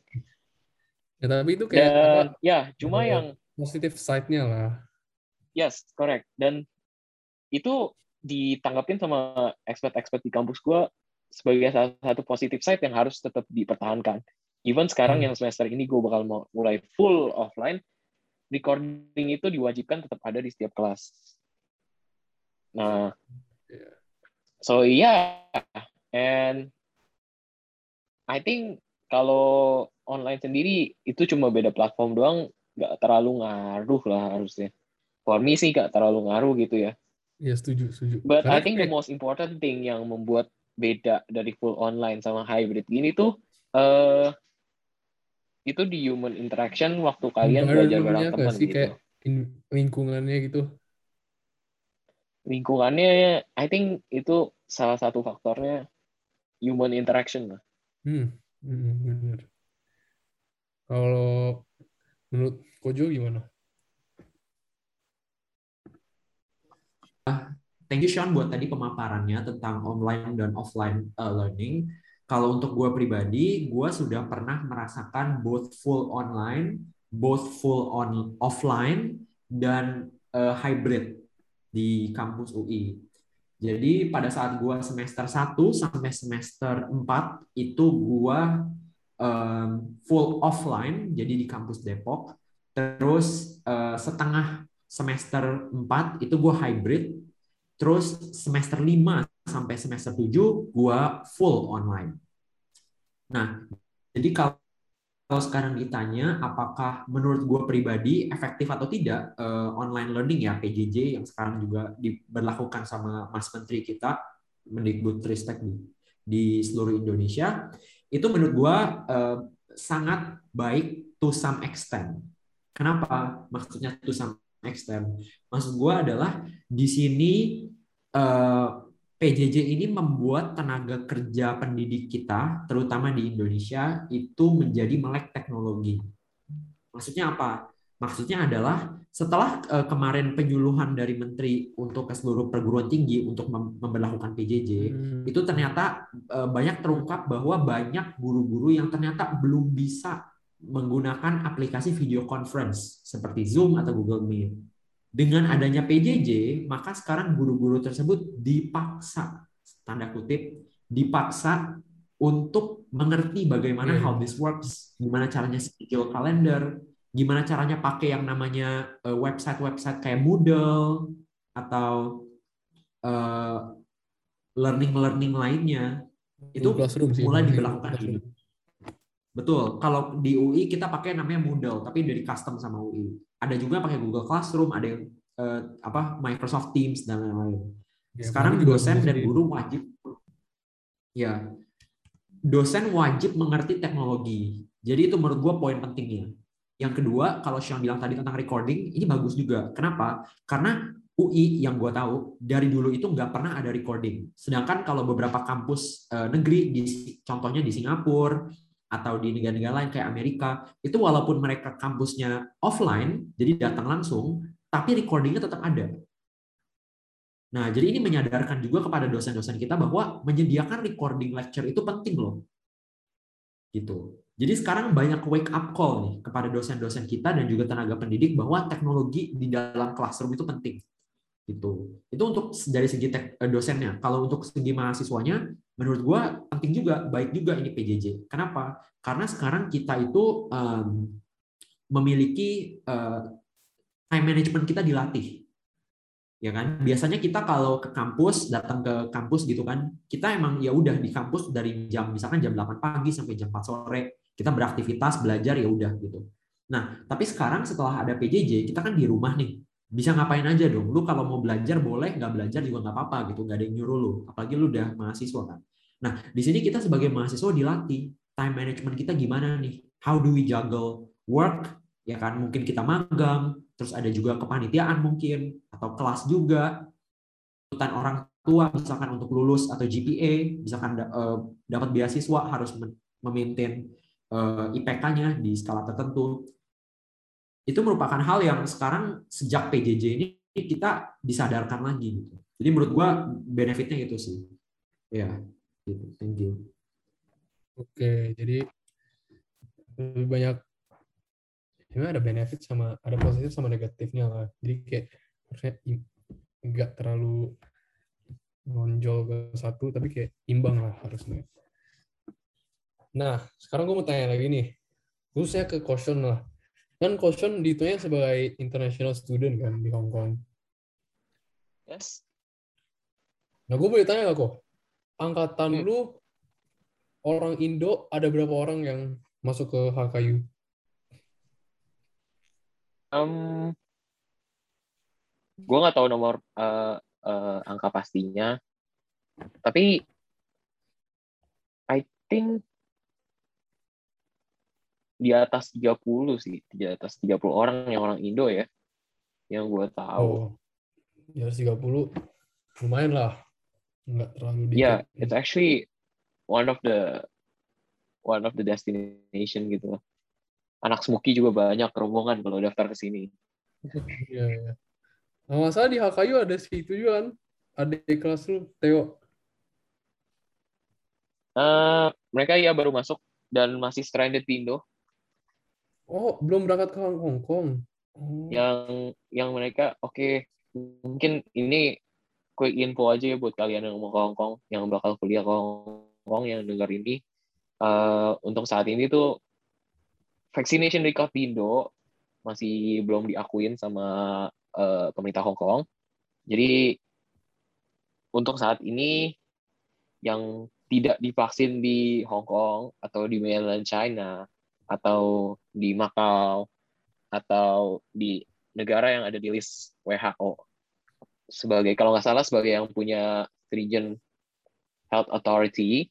Ya, tapi itu kayak Dan, apa, ya, cuma yang positif side-nya lah. Yes, correct. Dan itu ditanggapin sama expert-expert di kampus gue sebagai salah satu positif side yang harus tetap dipertahankan. Even sekarang hmm. yang semester ini gue bakal mau mulai full offline, recording itu diwajibkan tetap ada di setiap kelas. Nah, so yeah, and I think kalau online sendiri itu cuma beda platform doang nggak terlalu ngaruh lah harusnya for me sih nggak terlalu ngaruh gitu ya Iya setuju setuju. But Karena I think the most important thing yang membuat beda dari full online sama hybrid ini tuh uh, itu di human interaction waktu kalian belajar bareng teman gitu. Kayak lingkungannya gitu. Lingkungannya, I think itu salah satu faktornya human interaction lah. Hmm, hmm benar. Kalau menurut Kojo gimana? Thank you Sean buat tadi pemaparannya tentang online dan offline uh, learning. Kalau untuk gue pribadi, gue sudah pernah merasakan both full online, both full on offline, dan uh, hybrid di kampus UI. Jadi pada saat gue semester 1 sampai semester 4 itu gue um, full offline, jadi di kampus Depok. Terus uh, setengah semester 4 itu gue hybrid. Terus semester 5 sampai semester 7 gue full online. Nah, jadi kalau kalau sekarang ditanya apakah menurut gue pribadi efektif atau tidak uh, online learning ya PJJ yang sekarang juga diberlakukan sama Mas Menteri kita Mendikbud Ristek di, di seluruh Indonesia itu menurut gue uh, sangat baik to some extent. Kenapa? Maksudnya to some extent. Maksud gue adalah di sini uh, PJJ ini membuat tenaga kerja pendidik kita, terutama di Indonesia, itu menjadi melek teknologi. Maksudnya apa? Maksudnya adalah setelah uh, kemarin penyuluhan dari menteri untuk ke seluruh perguruan tinggi untuk mem memperlakukan PJJ, hmm. itu ternyata uh, banyak terungkap bahwa banyak guru-guru yang ternyata belum bisa menggunakan aplikasi video conference seperti Zoom atau Google Meet. Dengan adanya PJJ, maka sekarang guru-guru tersebut dipaksa, tanda kutip, dipaksa untuk mengerti bagaimana yeah. how this works, gimana caranya schedule calendar, gimana caranya pakai yang namanya eh, website-website kayak Moodle atau uh, learning-learning lainnya itu mulai diberlakukan. Betul. Kalau di UI kita pakai namanya Moodle, tapi dari custom sama UI. Ada juga pakai Google Classroom, ada yang uh, apa Microsoft Teams dan lain-lain. Ya, Sekarang dosen dan guru wajib ya dosen wajib mengerti teknologi. Jadi itu menurut gue poin pentingnya. Yang kedua, kalau Sean bilang tadi tentang recording, ini bagus juga. Kenapa? Karena UI yang gue tahu dari dulu itu nggak pernah ada recording. Sedangkan kalau beberapa kampus uh, negeri, di, contohnya di Singapura atau di negara-negara lain kayak Amerika, itu walaupun mereka kampusnya offline, jadi datang langsung, tapi recordingnya tetap ada. Nah, jadi ini menyadarkan juga kepada dosen-dosen kita bahwa menyediakan recording lecture itu penting loh. Gitu. Jadi sekarang banyak wake up call nih kepada dosen-dosen kita dan juga tenaga pendidik bahwa teknologi di dalam classroom itu penting. Gitu. Itu untuk dari segi eh, dosennya. Kalau untuk segi mahasiswanya, menurut gua penting juga, baik juga ini PJJ. Kenapa? Karena sekarang kita itu um, memiliki uh, time management kita dilatih ya kan biasanya kita kalau ke kampus datang ke kampus gitu kan kita emang ya udah di kampus dari jam misalkan jam 8 pagi sampai jam 4 sore kita beraktivitas belajar ya udah gitu nah tapi sekarang setelah ada PJJ kita kan di rumah nih bisa ngapain aja dong. Lu kalau mau belajar boleh nggak belajar juga nggak apa-apa gitu. Nggak ada yang nyuruh lu. Apalagi lu udah mahasiswa kan. Nah di sini kita sebagai mahasiswa dilatih time management kita gimana nih? How do we juggle work? Ya kan mungkin kita magang terus ada juga kepanitiaan mungkin atau kelas juga. Tuntutan orang tua misalkan untuk lulus atau GPA misalkan uh, dapat beasiswa harus memaintain eh, IPK-nya di skala tertentu itu merupakan hal yang sekarang sejak PJJ ini kita disadarkan lagi gitu. Jadi menurut gua benefitnya itu sih. Ya, gitu. Thank you. Oke, jadi lebih banyak sebenarnya ada benefit sama ada positif sama negatifnya lah jadi kayak harusnya nggak terlalu nonjol ke satu tapi kayak imbang lah harusnya nah sekarang gue mau tanya lagi nih khususnya ke Caution lah kan Caution dihitungnya sebagai international student kan di Hong Kong. Yes. Nah gue boleh tanya gak kok angkatan hmm. lu orang Indo ada berapa orang yang masuk ke HKU Um, gue nggak tahu nomor uh, uh, angka pastinya, tapi I think di atas 30 sih, di atas 30 orang yang orang Indo ya, yang gue tahu. Oh, di atas 30 lumayan lah, nggak terlalu dikit. Yeah, it's actually one of the one of the destination gitu anak Smoky juga banyak rombongan kalau daftar ke sini. Iya, iya. Nah, masalah di HKU ada situ juga kan? Ada di kelas lu, Theo. Uh, mereka ya baru masuk dan masih stranded di Indo. Oh, belum berangkat ke Hong Kong. Oh. Yang yang mereka oke, okay, mungkin ini quick info aja ya buat kalian yang mau ke Hong Kong, yang bakal kuliah ke Hong Kong yang dengar ini. Uh, untuk saat ini tuh vaccination record di Indo masih belum diakuin sama uh, pemerintah Hong Kong. Jadi untuk saat ini yang tidak divaksin di Hong Kong atau di mainland China atau di Macau atau di negara yang ada di list WHO sebagai kalau nggak salah sebagai yang punya stringent health authority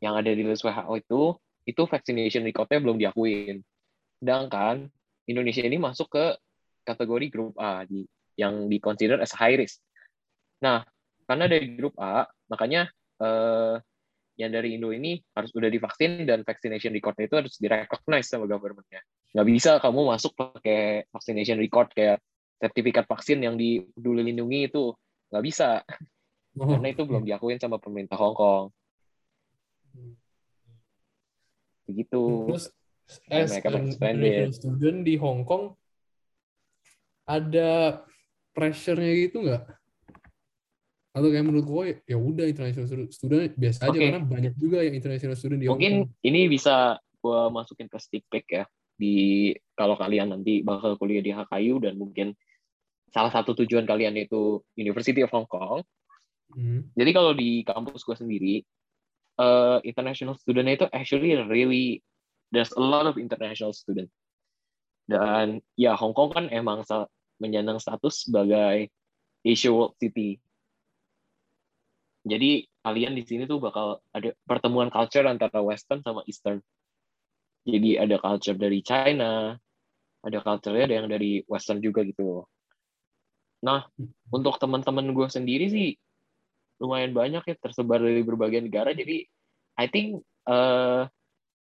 yang ada di list WHO itu itu vaccination recordnya belum diakuin. Sedangkan Indonesia ini masuk ke kategori grup A di yang di consider as high risk. Nah, karena dari grup A, makanya eh, yang dari Indo ini harus udah divaksin dan vaccination recordnya itu harus direcognize sama government-nya. Nggak bisa kamu masuk pakai vaccination record kayak sertifikat vaksin yang di Peduli Lindungi itu nggak bisa. Oh. Karena itu belum diakuin sama pemerintah Hong Kong begitu terus as mereka an student di Hong Kong ada pressure-nya gitu nggak atau kayak menurut gue ya udah international student biasa aja okay. karena banyak juga yang international student di mungkin ini bisa gue masukin ke stick pack ya di kalau kalian nanti bakal kuliah di HKU dan mungkin salah satu tujuan kalian itu University of Hong Kong. Hmm. Jadi kalau di kampus gue sendiri, uh, international student itu actually really there's a lot of international student. Dan ya Hong Kong kan emang menyandang status sebagai Asia World City. Jadi kalian di sini tuh bakal ada pertemuan culture antara Western sama Eastern. Jadi ada culture dari China, ada culture-nya ada yang dari Western juga gitu. Nah, untuk teman-teman gue sendiri sih lumayan banyak ya tersebar dari berbagai negara. Jadi I think uh,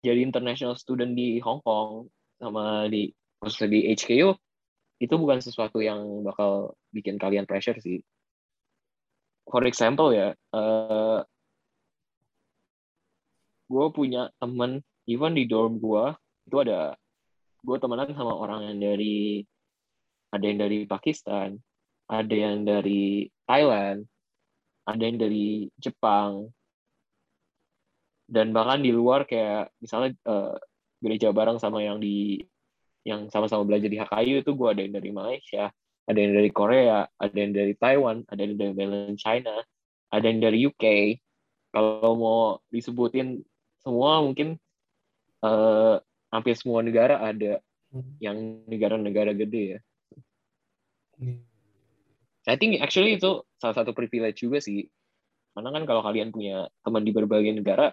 jadi international student di Hong Kong sama di khususnya di HKU itu bukan sesuatu yang bakal bikin kalian pressure sih. For example ya, uh, gue punya temen even di dorm gue itu ada gue temenan sama orang yang dari ada yang dari Pakistan, ada yang dari Thailand, ada yang dari Jepang, dan bahkan di luar kayak misalnya uh, gereja bareng sama yang di yang sama-sama belajar di HKU itu gue ada yang dari Malaysia, ada yang dari Korea, ada yang dari Taiwan, ada yang dari mainland China, ada yang dari UK. Kalau mau disebutin semua mungkin uh, hampir semua negara ada hmm. yang negara-negara gede ya. Hmm. I think actually itu salah satu privilege juga sih. Karena kan kalau kalian punya teman di berbagai negara,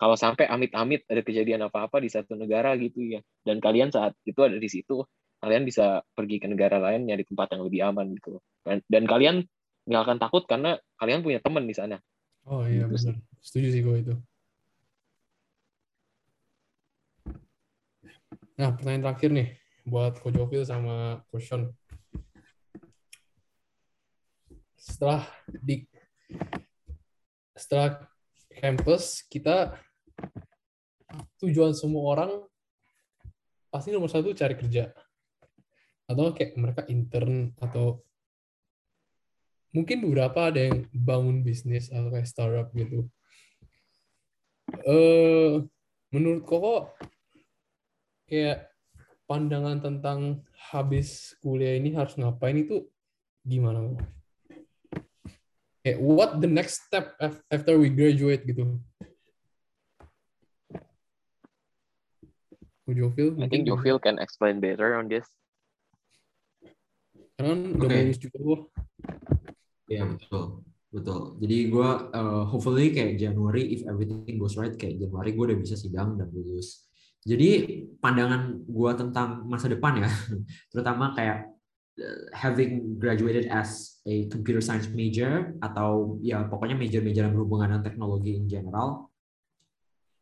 kalau sampai amit-amit ada kejadian apa-apa di satu negara gitu ya, dan kalian saat itu ada di situ, kalian bisa pergi ke negara lain nyari tempat yang lebih aman gitu. Dan, dan kalian nggak akan takut karena kalian punya teman di sana. Oh iya gitu. benar, setuju sih gue itu. Nah pertanyaan terakhir nih buat Coach Jovil sama Coach Sean setelah di setelah campus kita tujuan semua orang pasti nomor satu cari kerja atau kayak mereka intern atau mungkin beberapa ada yang bangun bisnis atau kayak startup gitu. Uh, menurut Koko kayak pandangan tentang habis kuliah ini harus ngapain itu gimana? kayak what the next step after we graduate gitu Jovil I think Jovil can explain better on this karena kan udah okay. lulus juga Iya betul betul jadi gue uh, hopefully kayak Januari if everything goes right kayak Januari gue udah bisa sidang dan lulus jadi pandangan gue tentang masa depan ya terutama kayak having graduated as a computer science major atau ya pokoknya major-major yang berhubungan dengan teknologi in general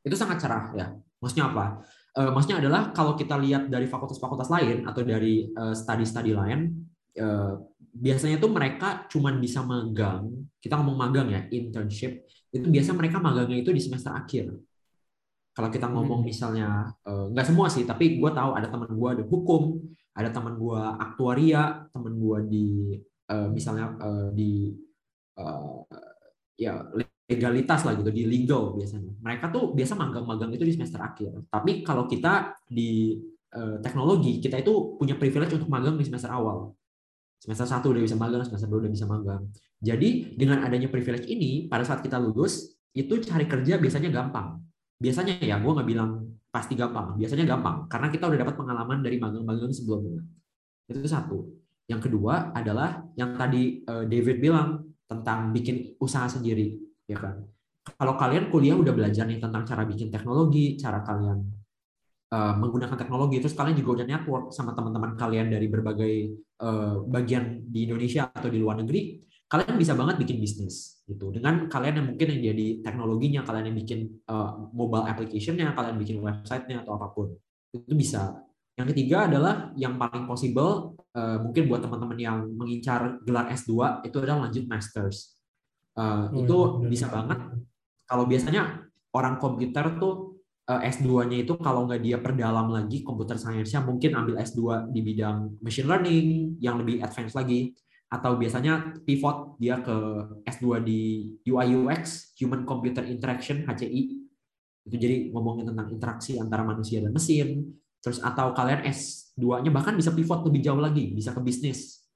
itu sangat cerah ya. Maksudnya apa? Uh, maksudnya adalah kalau kita lihat dari fakultas-fakultas lain atau dari uh, study-study lain uh, biasanya tuh mereka cuma bisa magang. Kita ngomong magang ya, internship. Itu biasa mereka magangnya itu di semester akhir. Kalau kita ngomong hmm. misalnya nggak semua sih, tapi gue tahu ada teman gue ada hukum, ada teman gue aktuaria teman gue di uh, misalnya uh, di uh, ya legalitas lah gitu di legal biasanya mereka tuh biasa magang-magang itu di semester akhir tapi kalau kita di uh, teknologi kita itu punya privilege untuk magang di semester awal semester satu udah bisa magang semester dua udah bisa magang. Jadi dengan adanya privilege ini pada saat kita lulus itu cari kerja biasanya gampang. Biasanya ya gue nggak bilang pasti gampang biasanya gampang. Karena kita udah dapat pengalaman dari magang-magang sebelumnya. Itu satu. Yang kedua adalah yang tadi eh, David bilang tentang bikin usaha sendiri ya kan? Kalau kalian kuliah udah belajar nih tentang cara bikin teknologi cara kalian uh, menggunakan teknologi. Terus kalian juga udah network sama teman-teman kalian dari berbagai uh, bagian di Indonesia atau di luar negeri kalian bisa banget bikin bisnis gitu. Dengan kalian yang mungkin yang jadi teknologinya kalian yang bikin uh, mobile applicationnya kalian bikin websitenya atau apa pun itu bisa. Yang ketiga adalah yang paling possible uh, mungkin buat teman-teman yang mengincar gelar S2 itu adalah lanjut masters. Uh, oh, itu iya, bisa banget. Kalau biasanya orang komputer tuh uh, S2-nya itu kalau nggak dia perdalam lagi komputer science-nya mungkin ambil S2 di bidang machine learning yang lebih advance lagi. Atau biasanya pivot dia ke S2 di UI UX Human Computer Interaction HCI itu jadi ngomongin tentang interaksi antara manusia dan mesin. Terus atau kalian S2-nya bahkan bisa pivot lebih jauh lagi bisa ke bisnis.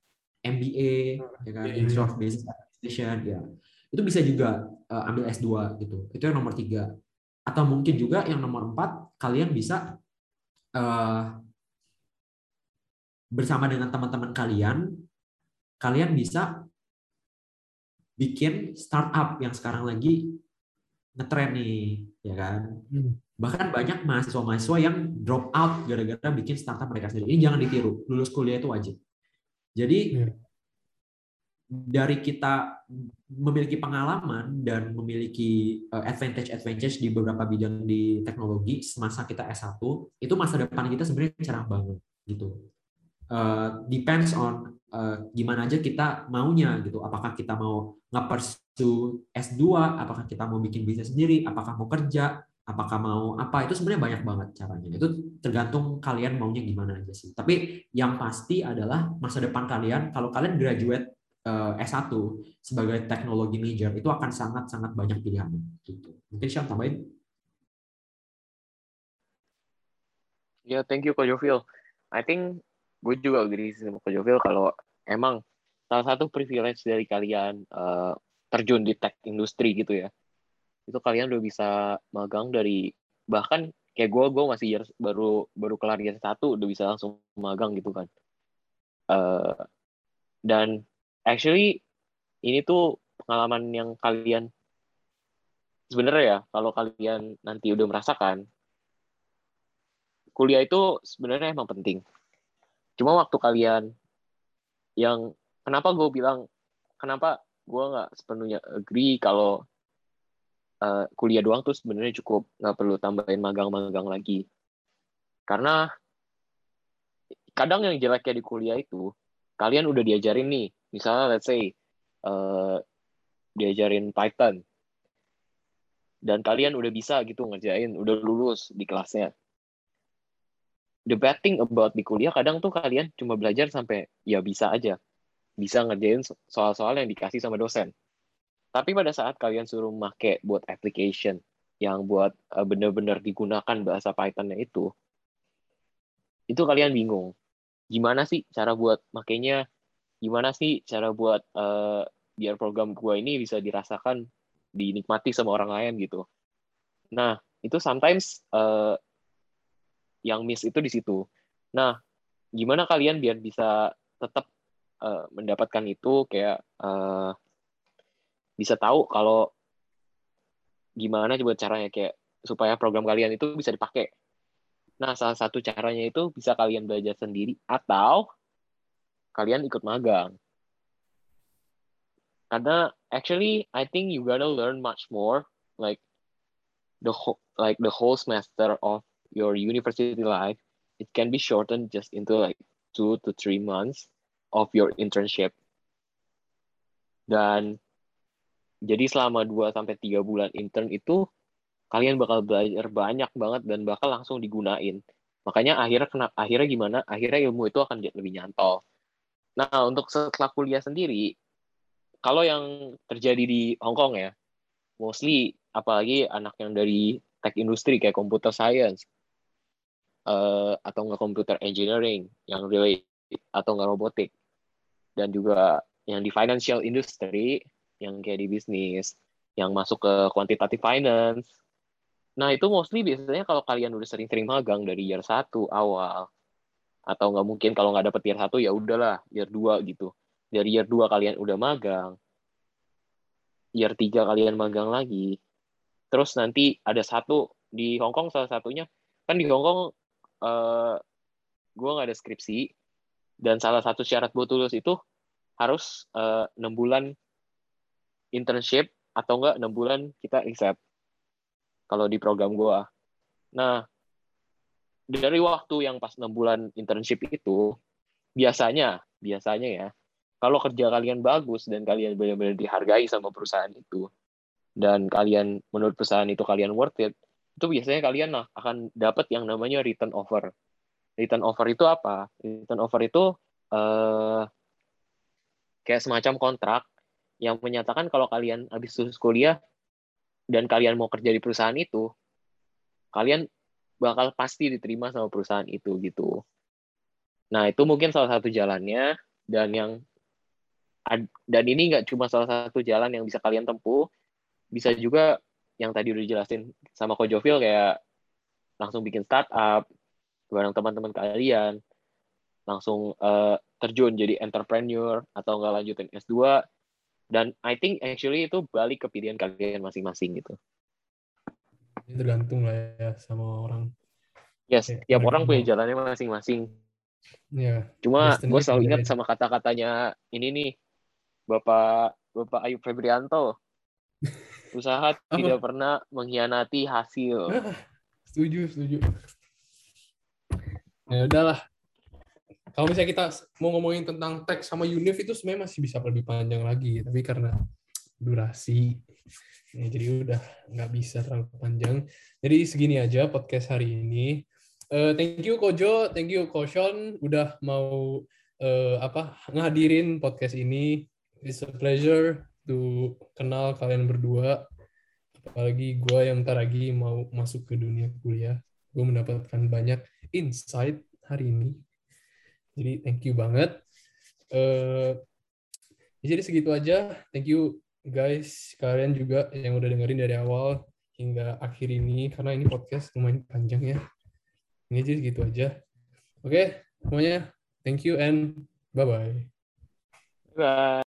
MBA ya kan? Master of Business Administration ya. Itu bisa juga uh, ambil S2 gitu. Itu yang nomor tiga atau mungkin juga yang nomor empat kalian bisa uh, bersama dengan teman-teman kalian kalian bisa bikin startup yang sekarang lagi ngetren nih, ya kan? Hmm. Bahkan banyak mahasiswa-mahasiswa yang drop out gara-gara bikin startup mereka sendiri. Ini jangan ditiru, lulus kuliah itu wajib. Jadi Iya. Dari kita memiliki pengalaman dan memiliki uh, advantage-advantage di beberapa bidang di teknologi semasa kita S1, itu masa depan kita sebenarnya cerah banget gitu. Uh, depends on uh, gimana aja kita maunya gitu. Apakah kita mau nge-pursue S2, apakah kita mau bikin bisnis sendiri, apakah mau kerja, apakah mau apa itu sebenarnya banyak banget caranya itu tergantung kalian maunya gimana aja sih tapi yang pasti adalah masa depan kalian kalau kalian graduate uh, S1 sebagai teknologi major itu akan sangat sangat banyak pilihannya gitu. Mungkin Sean tambahin? Ya, yeah, thank you Ko Jovil. I think gue juga agree sama Ko Jovil kalau emang salah satu privilege dari kalian uh, terjun di tech industri gitu ya itu kalian udah bisa magang dari bahkan kayak gue gue masih year, baru baru kelar year satu udah bisa langsung magang gitu kan. Uh, dan actually ini tuh pengalaman yang kalian sebenarnya ya kalau kalian nanti udah merasakan kuliah itu sebenarnya emang penting. Cuma waktu kalian yang kenapa gue bilang kenapa gue nggak sepenuhnya agree kalau uh, kuliah doang tuh sebenarnya cukup nggak perlu tambahin magang-magang lagi. Karena kadang yang jeleknya di kuliah itu kalian udah diajarin nih misalnya let's say uh, diajarin Python dan kalian udah bisa gitu ngerjain udah lulus di kelasnya the bad thing about di kuliah kadang tuh kalian cuma belajar sampai ya bisa aja bisa ngerjain soal-soal yang dikasih sama dosen tapi pada saat kalian suruh make buat application yang buat uh, benar-benar digunakan bahasa Python-nya itu, itu kalian bingung. Gimana sih cara buat makainya? Gimana sih cara buat uh, biar program gua ini bisa dirasakan, dinikmati sama orang lain gitu. Nah, itu sometimes uh, yang miss itu di situ. Nah, gimana kalian biar bisa tetap uh, mendapatkan itu kayak uh, bisa tahu kalau gimana coba caranya kayak supaya program kalian itu bisa dipakai. Nah, salah satu caranya itu bisa kalian belajar sendiri atau kalian ikut magang. Karena actually I think you gotta learn much more like the whole, like the whole semester of your university life. It can be shortened just into like two to three months of your internship. Dan jadi selama 2 sampai 3 bulan intern itu kalian bakal belajar banyak banget dan bakal langsung digunain. Makanya akhirnya kena, akhirnya gimana? Akhirnya ilmu itu akan jadi lebih nyantol. Nah, untuk setelah kuliah sendiri, kalau yang terjadi di Hong Kong ya, mostly apalagi anak yang dari tech industri kayak computer science uh, atau nggak computer engineering yang relate atau nggak robotik dan juga yang di financial industry yang kayak di bisnis, yang masuk ke quantitative finance. Nah, itu mostly biasanya kalau kalian udah sering-sering magang dari year 1 awal, atau nggak mungkin kalau nggak dapet year 1 ya udahlah, year 2 gitu. Dari year 2 kalian udah magang, year 3 kalian magang lagi, terus nanti ada satu di Hong Kong salah satunya, kan di Hong Kong uh, gue nggak ada skripsi, dan salah satu syarat buat lulus itu harus uh, 6 bulan internship atau enggak enam bulan kita accept kalau di program gua. Nah, dari waktu yang pas enam bulan internship itu biasanya biasanya ya kalau kerja kalian bagus dan kalian benar-benar dihargai sama perusahaan itu dan kalian menurut perusahaan itu kalian worth it itu biasanya kalian akan dapat yang namanya return offer. Return offer itu apa? Return offer itu uh, kayak semacam kontrak yang menyatakan kalau kalian habis lulus kuliah dan kalian mau kerja di perusahaan itu, kalian bakal pasti diterima sama perusahaan itu gitu. Nah itu mungkin salah satu jalannya dan yang dan ini nggak cuma salah satu jalan yang bisa kalian tempuh, bisa juga yang tadi udah dijelasin sama Ko Jovil kayak langsung bikin startup bareng teman-teman kalian, langsung uh, terjun jadi entrepreneur atau nggak lanjutin S2 dan I think actually itu balik ke pilihan kalian masing-masing gitu tergantung lah ya sama orang yes tiap orang punya jalannya masing-masing Ya, Cuma gue selalu ingat sama kata-katanya ini nih, Bapak Bapak Ayub Febrianto. Usaha tidak pernah mengkhianati hasil. setuju, setuju. Ya udahlah. Kalau misalnya kita mau ngomongin tentang teks sama unif itu sebenarnya masih bisa lebih panjang lagi, tapi karena durasi, ya jadi udah nggak bisa terlalu panjang. Jadi segini aja podcast hari ini. Eh, thank you Kojo, thank you Koshon udah mau eh, apa ngadirin podcast ini. It's a pleasure to kenal kalian berdua. Apalagi gue yang ntar lagi mau masuk ke dunia kuliah. Gue mendapatkan banyak insight hari ini. Jadi thank you banget. Eh, jadi segitu aja. Thank you guys, kalian juga yang udah dengerin dari awal hingga akhir ini karena ini podcast lumayan panjang ya. Ini jadi segitu aja. Oke, semuanya thank you and bye bye. Bye.